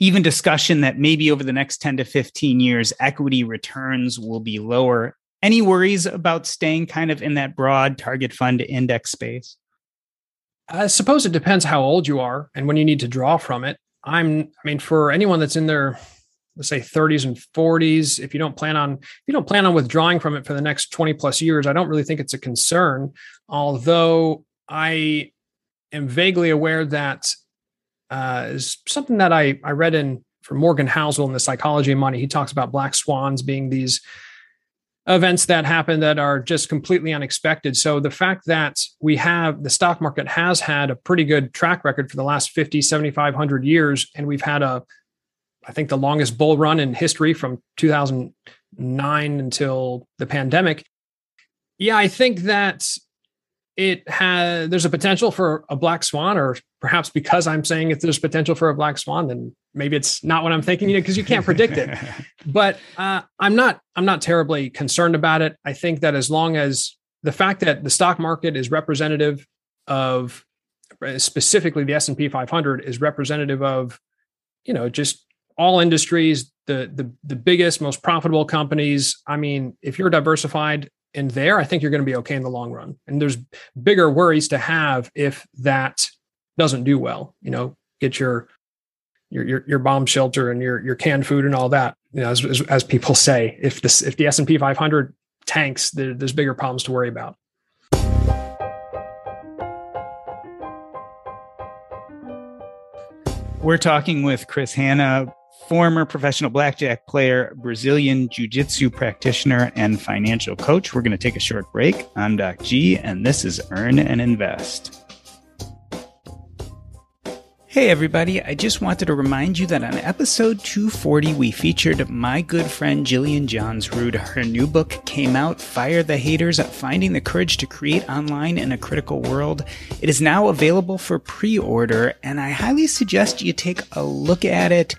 even discussion that maybe over the next 10 to 15 years equity returns will be lower any worries about staying kind of in that broad target fund index space? I suppose it depends how old you are and when you need to draw from it. I'm i mean for anyone that's in their let's say 30s and 40s if you don't plan on if you don't plan on withdrawing from it for the next 20 plus years i don't really think it's a concern. Although I am vaguely aware that uh, is something that I, I read in from Morgan Housel in the Psychology of Money. He talks about black swans being these events that happen that are just completely unexpected. So the fact that we have the stock market has had a pretty good track record for the last 50, 7,500 years, and we've had a, I think the longest bull run in history from 2009 until the pandemic. Yeah, I think that it has there's a potential for a black swan or perhaps because i'm saying if there's potential for a black swan then maybe it's not what i'm thinking you, know, because you can't predict it *laughs* but uh, i'm not i'm not terribly concerned about it i think that as long as the fact that the stock market is representative of specifically the s&p 500 is representative of you know just all industries the the, the biggest most profitable companies i mean if you're diversified in there, I think you're going to be okay in the long run. And there's bigger worries to have if that doesn't do well. You know, get your your your, your bomb shelter and your your canned food and all that. You know, as, as, as people say, if this if the S and P 500 tanks, there, there's bigger problems to worry about. We're talking with Chris Hanna, former professional blackjack player, Brazilian jiu jitsu practitioner, and financial coach. We're going to take a short break. I'm Doc G, and this is Earn and Invest. Hey, everybody. I just wanted to remind you that on episode 240, we featured my good friend Jillian Johns Johnsrud. Her new book came out, Fire the Haters Finding the Courage to Create Online in a Critical World. It is now available for pre order, and I highly suggest you take a look at it.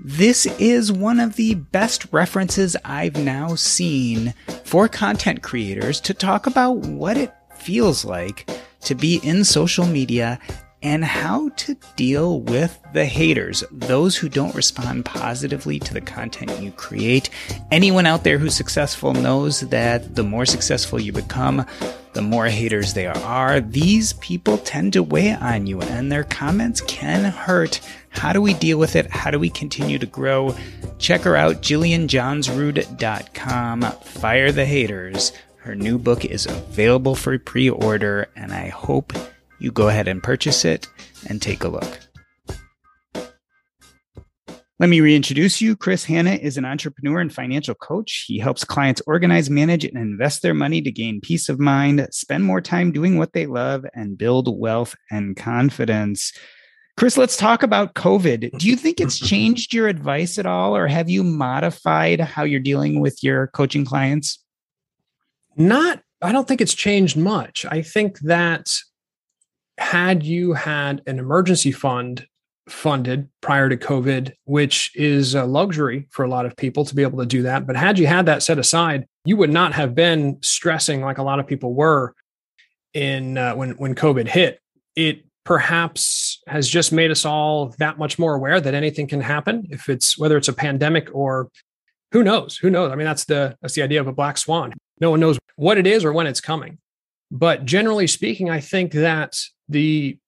This is one of the best references I've now seen for content creators to talk about what it feels like to be in social media and how to deal with the haters, those who don't respond positively to the content you create. Anyone out there who's successful knows that the more successful you become, the more haters there are. These people tend to weigh on you and their comments can hurt. How do we deal with it? How do we continue to grow? Check her out, JillianJohnsrud.com. Fire the Haters. Her new book is available for pre order, and I hope you go ahead and purchase it and take a look. Let me reintroduce you. Chris Hanna is an entrepreneur and financial coach. He helps clients organize, manage, and invest their money to gain peace of mind, spend more time doing what they love, and build wealth and confidence. Chris, let's talk about COVID. Do you think it's changed your advice at all, or have you modified how you're dealing with your coaching clients? Not, I don't think it's changed much. I think that had you had an emergency fund funded prior to COVID, which is a luxury for a lot of people to be able to do that, but had you had that set aside, you would not have been stressing like a lot of people were in uh, when when COVID hit. It perhaps has just made us all that much more aware that anything can happen if it's whether it's a pandemic or who knows who knows? I mean that's the that's the idea of a black swan. No one knows what it is or when it's coming. But generally speaking i think that the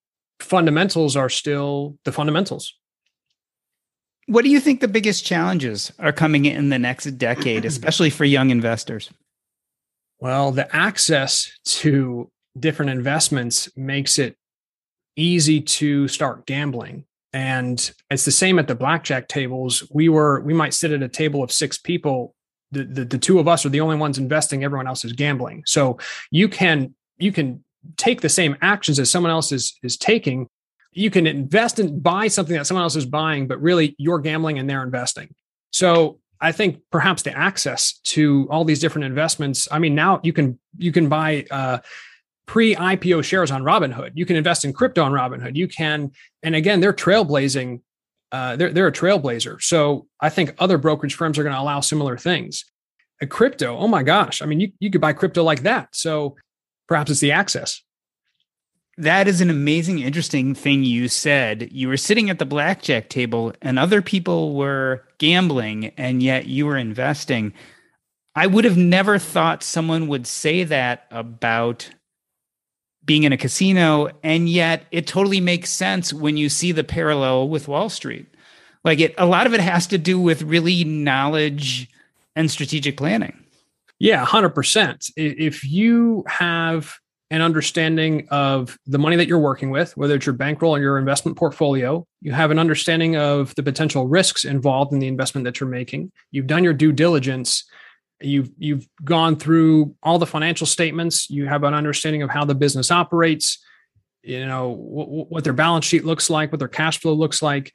fundamentals are still the fundamentals. What do you think the biggest challenges are coming in the next decade, *clears throat* especially for young investors? Well, the access to different investments makes it easy to start gambling. And it's the same at the blackjack tables. We were, we might sit at a table of six people. The, the, the two of us are the only ones investing, everyone else is gambling. So you can, you can take the same actions as someone else is is taking. You can invest and buy something that someone else is buying but really you're gambling and they're investing. So i think perhaps the access to all these different investments i mean now you can you can buy uh, pre-ipo shares on robinhood. You can invest in crypto on robinhood. You can and again they're trailblazing uh, they're, they're a trailblazer. So i think other brokerage firms are going to allow similar things. A crypto oh my gosh i mean you, you could buy crypto like that. So Perhaps it's the access. That is an amazing, interesting thing you said. You were sitting at the blackjack table and other people were gambling, and yet you were investing. I would have never thought someone would say that about being in a casino. And yet it totally makes sense when you see the parallel with Wall Street. Like it, a lot of it has to do with really knowledge and strategic planning. Yeah, 100%. If you have an understanding of the money that you're working with, whether it's your bankroll or your investment portfolio, you have an understanding of the potential risks involved in the investment that you're making. You've done your due diligence. You've you've gone through all the financial statements. You have an understanding of how the business operates. You know w- what their balance sheet looks like, what their cash flow looks like.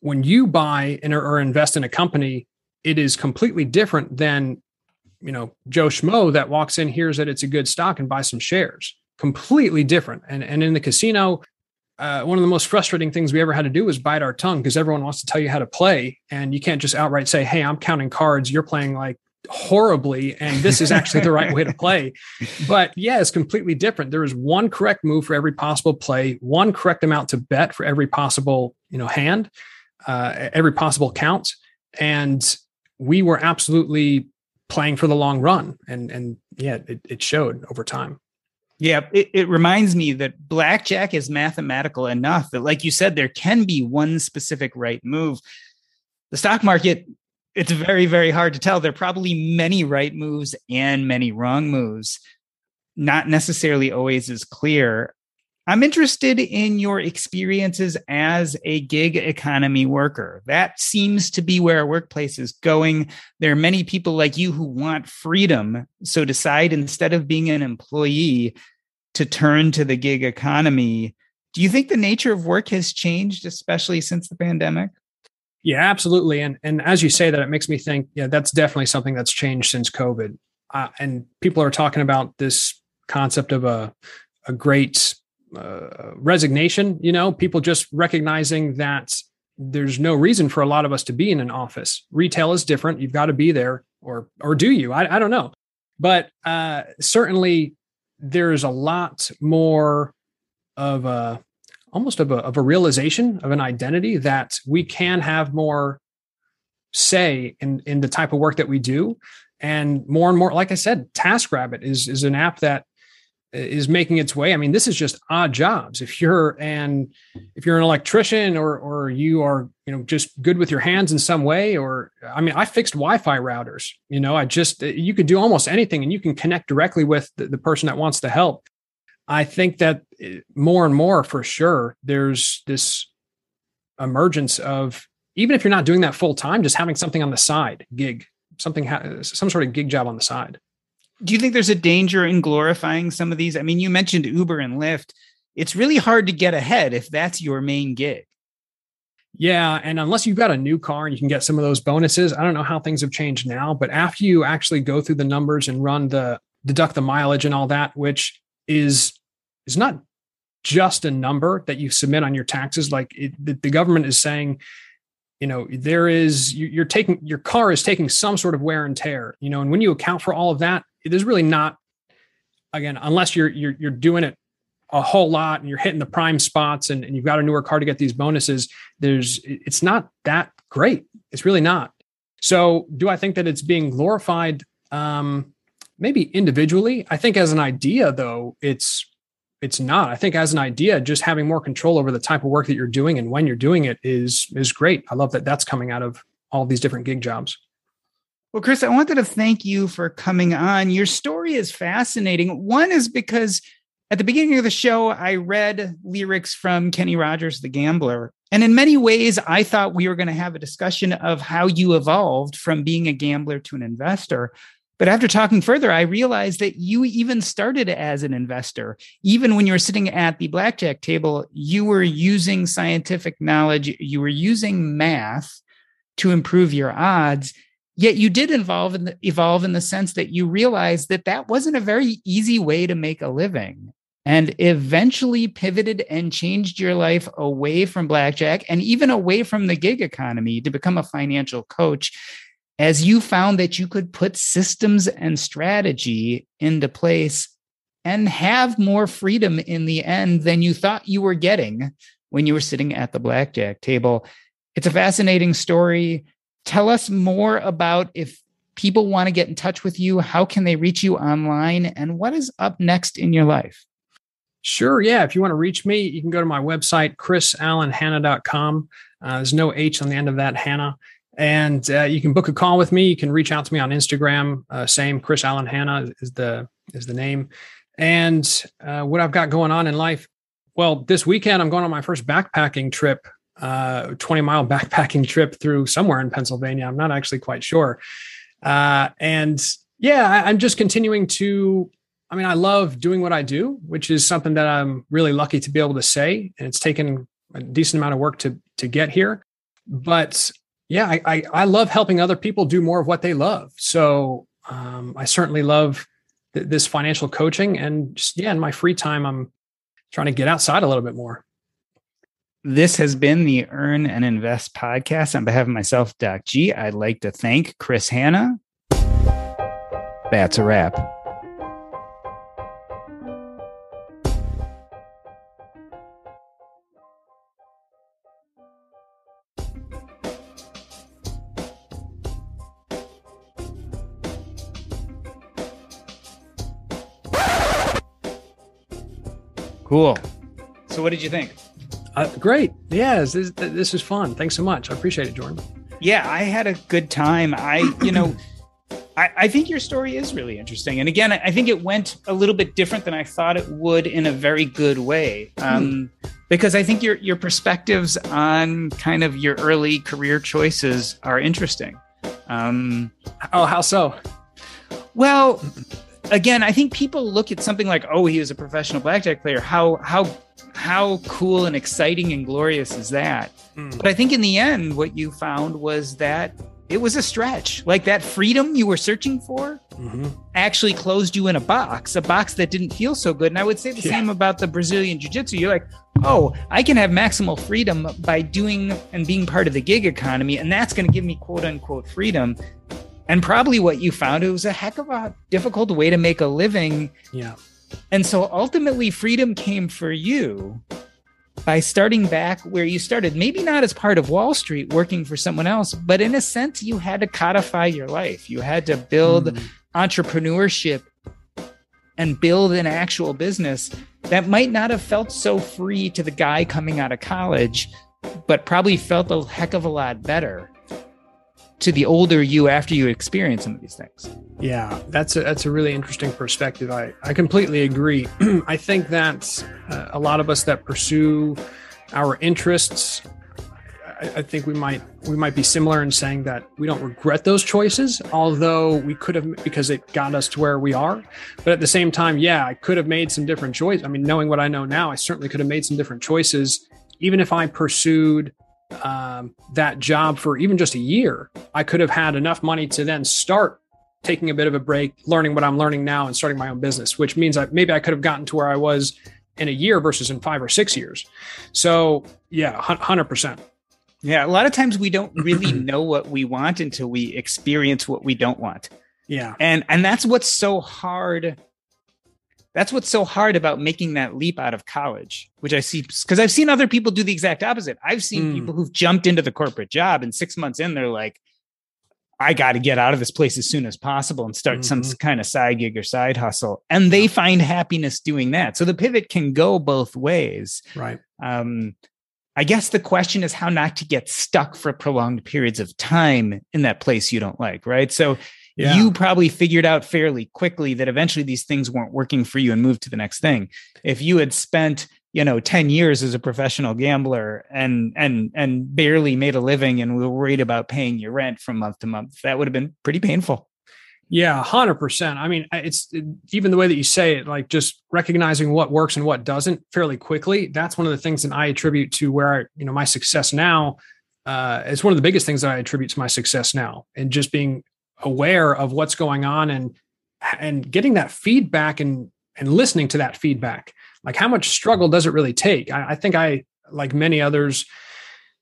When you buy and or invest in a company, it is completely different than you know Joe Schmo that walks in hears that it's a good stock and buys some shares. Completely different. And and in the casino, uh, one of the most frustrating things we ever had to do was bite our tongue because everyone wants to tell you how to play, and you can't just outright say, "Hey, I'm counting cards. You're playing like horribly, and this is actually the right way to play." *laughs* But yeah, it's completely different. There is one correct move for every possible play, one correct amount to bet for every possible you know hand, uh, every possible count, and we were absolutely playing for the long run. And and yeah, it, it showed over time. Yeah, it, it reminds me that blackjack is mathematical enough that, like you said, there can be one specific right move. The stock market, it's very, very hard to tell. There are probably many right moves and many wrong moves. Not necessarily always as clear. I'm interested in your experiences as a gig economy worker. That seems to be where our workplace is going. There are many people like you who want freedom. So decide instead of being an employee to turn to the gig economy. Do you think the nature of work has changed, especially since the pandemic? Yeah, absolutely. And and as you say that, it makes me think, yeah, that's definitely something that's changed since COVID. Uh, and people are talking about this concept of a a great uh, resignation, you know, people just recognizing that there's no reason for a lot of us to be in an office. Retail is different. You've got to be there or or do you? I, I don't know. But uh, certainly there's a lot more of a almost of a, of a realization of an identity that we can have more say in in the type of work that we do and more and more like i said taskrabbit is is an app that is making its way. I mean this is just odd jobs. If you're an if you're an electrician or or you are you know just good with your hands in some way or i mean i fixed wi-fi routers you know i just you could do almost anything and you can connect directly with the, the person that wants to help. I think that eh, more and more for sure there's this emergence of even if you're not doing that full time just having something on the side gig something some sort of gig job on the side do you think there's a danger in glorifying some of these? I mean, you mentioned Uber and Lyft. It's really hard to get ahead if that's your main gig. Yeah. And unless you've got a new car and you can get some of those bonuses, I don't know how things have changed now. But after you actually go through the numbers and run the deduct the mileage and all that, which is is not just a number that you submit on your taxes. Like it, the, the government is saying, you know, there is you're taking your car is taking some sort of wear and tear. You know, and when you account for all of that, there's really not again unless you're you're you're doing it a whole lot and you're hitting the prime spots and, and you've got a newer car to get these bonuses there's it's not that great. It's really not. So do i think that it's being glorified? Um maybe individually. I think as an idea though it's it's not. I think as an idea just having more control over the type of work that you're doing and when you're doing it is is great. I love that that's coming out of all these different gig jobs well, Chris, I wanted to thank you for coming on. Your story is fascinating. One is because at the beginning of the show, I read lyrics from Kenny Rogers, The Gambler. And in many ways, I thought we were going to have a discussion of how you evolved from being a gambler to an investor. But after talking further, I realized that you even started as an investor. Even when you were sitting at the blackjack table, you were using scientific knowledge, you were using math to improve your odds. Yet you did evolve in the, evolve in the sense that you realized that that wasn't a very easy way to make a living and eventually pivoted and changed your life away from blackjack and even away from the gig economy to become a financial coach as you found that you could put systems and strategy into place and have more freedom in the end than you thought you were getting when you were sitting at the blackjack table. It's a fascinating story tell us more about if people want to get in touch with you, how can they reach you online, and what is up next in your life? Sure. Yeah. If you want to reach me, you can go to my website, chrisallenhanna.com. Uh, there's no H on the end of that, Hanna. And uh, you can book a call with me. You can reach out to me on Instagram. Uh, same, Chris Allen Hanna is the is the name. And uh, what I've got going on in life. Well, this weekend I'm going on my first backpacking trip uh, 20 mile backpacking trip through somewhere in Pennsylvania. I'm not actually quite sure. Uh, and yeah, I, I'm just continuing to. I mean, I love doing what I do, which is something that I'm really lucky to be able to say. And it's taken a decent amount of work to to get here. But yeah, I I, I love helping other people do more of what they love. So um, I certainly love th- this financial coaching, and just yeah, in my free time, I'm trying to get outside a little bit more. This has been the Earn and Invest podcast. On behalf of myself, Doc G, I'd like to thank Chris Hanna. That's a wrap. Cool. So, what did you think? Uh, great. Yeah, this, this is fun. Thanks so much. I appreciate it, Jordan. Yeah, I had a good time. I, you know, *clears throat* I, I, think your story is really interesting. And again, I think it went a little bit different than I thought it would in a very good way. Um, hmm. Because I think your your perspectives on kind of your early career choices are interesting. Um, oh, how so? Well, again, I think people look at something like, "Oh, he was a professional blackjack player." How how how cool and exciting and glorious is that? Mm. But I think in the end, what you found was that it was a stretch. Like that freedom you were searching for mm-hmm. actually closed you in a box, a box that didn't feel so good. And I would say the yeah. same about the Brazilian Jiu Jitsu. You're like, oh, I can have maximal freedom by doing and being part of the gig economy. And that's going to give me quote unquote freedom. And probably what you found, it was a heck of a difficult way to make a living. Yeah. And so ultimately, freedom came for you by starting back where you started, maybe not as part of Wall Street working for someone else, but in a sense, you had to codify your life. You had to build mm. entrepreneurship and build an actual business that might not have felt so free to the guy coming out of college, but probably felt a heck of a lot better to the older you after you experience some of these things. Yeah, that's a, that's a really interesting perspective. I, I completely agree. *clears throat* I think that uh, a lot of us that pursue our interests, I, I, think we might we might be similar in saying that we don't regret those choices, although we could have because it got us to where we are. But at the same time, yeah, I could have made some different choices. I mean, knowing what I know now, I certainly could have made some different choices, even if I pursued um, that job for even just a year, I could have had enough money to then start taking a bit of a break, learning what I'm learning now, and starting my own business. Which means that maybe I could have gotten to where I was in a year versus in five or six years. So yeah, hundred percent. Yeah, a lot of times we don't really *clears throat* know what we want until we experience what we don't want. Yeah, and and that's what's so hard that's what's so hard about making that leap out of college, which I see because I've seen other people do the exact opposite. I've seen mm. people who've jumped into the corporate job and six months in, they're like, I got to get out of this place as soon as possible and start mm-hmm. some kind of side gig or side hustle. And they find happiness doing that. So the pivot can go both ways. Right. Um, I guess the question is how not to get stuck for prolonged periods of time in that place you don't like. Right. So yeah. you probably figured out fairly quickly that eventually these things weren't working for you and moved to the next thing. If you had spent, you know, 10 years as a professional gambler and and and barely made a living and were worried about paying your rent from month to month, that would have been pretty painful. Yeah, hundred percent. I mean, it's it, even the way that you say it, like just recognizing what works and what doesn't fairly quickly. That's one of the things that I attribute to where I, you know, my success now. Uh, it's one of the biggest things that I attribute to my success now, and just being aware of what's going on and and getting that feedback and and listening to that feedback. Like how much struggle does it really take? I, I think i like many others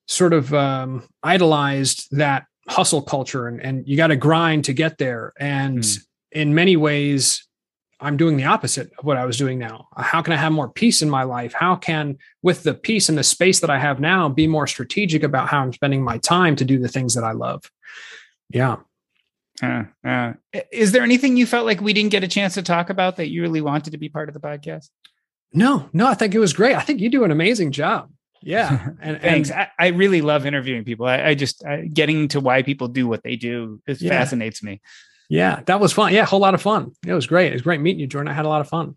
sort of um, idolized that hustle culture and, and you got to grind to get there. And mm. in many ways i'm doing the opposite of what i was doing now. How can i have more peace in my life? How can with the peace and the space that i have now be more strategic about how i'm spending my time to do the things that i love? Yeah uh, uh, is there anything you felt like we didn't get a chance to talk about that you really wanted to be part of the podcast? No, no, I think it was great. I think you do an amazing job. Yeah. *laughs* And thanks. And, I, I, really love interviewing people. I, I just I, getting to why people do what they do it yeah. fascinates me. Yeah, that was fun. Yeah, a whole lot of fun. It was great. It was great meeting you, Jordan. I had a lot of fun.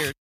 years.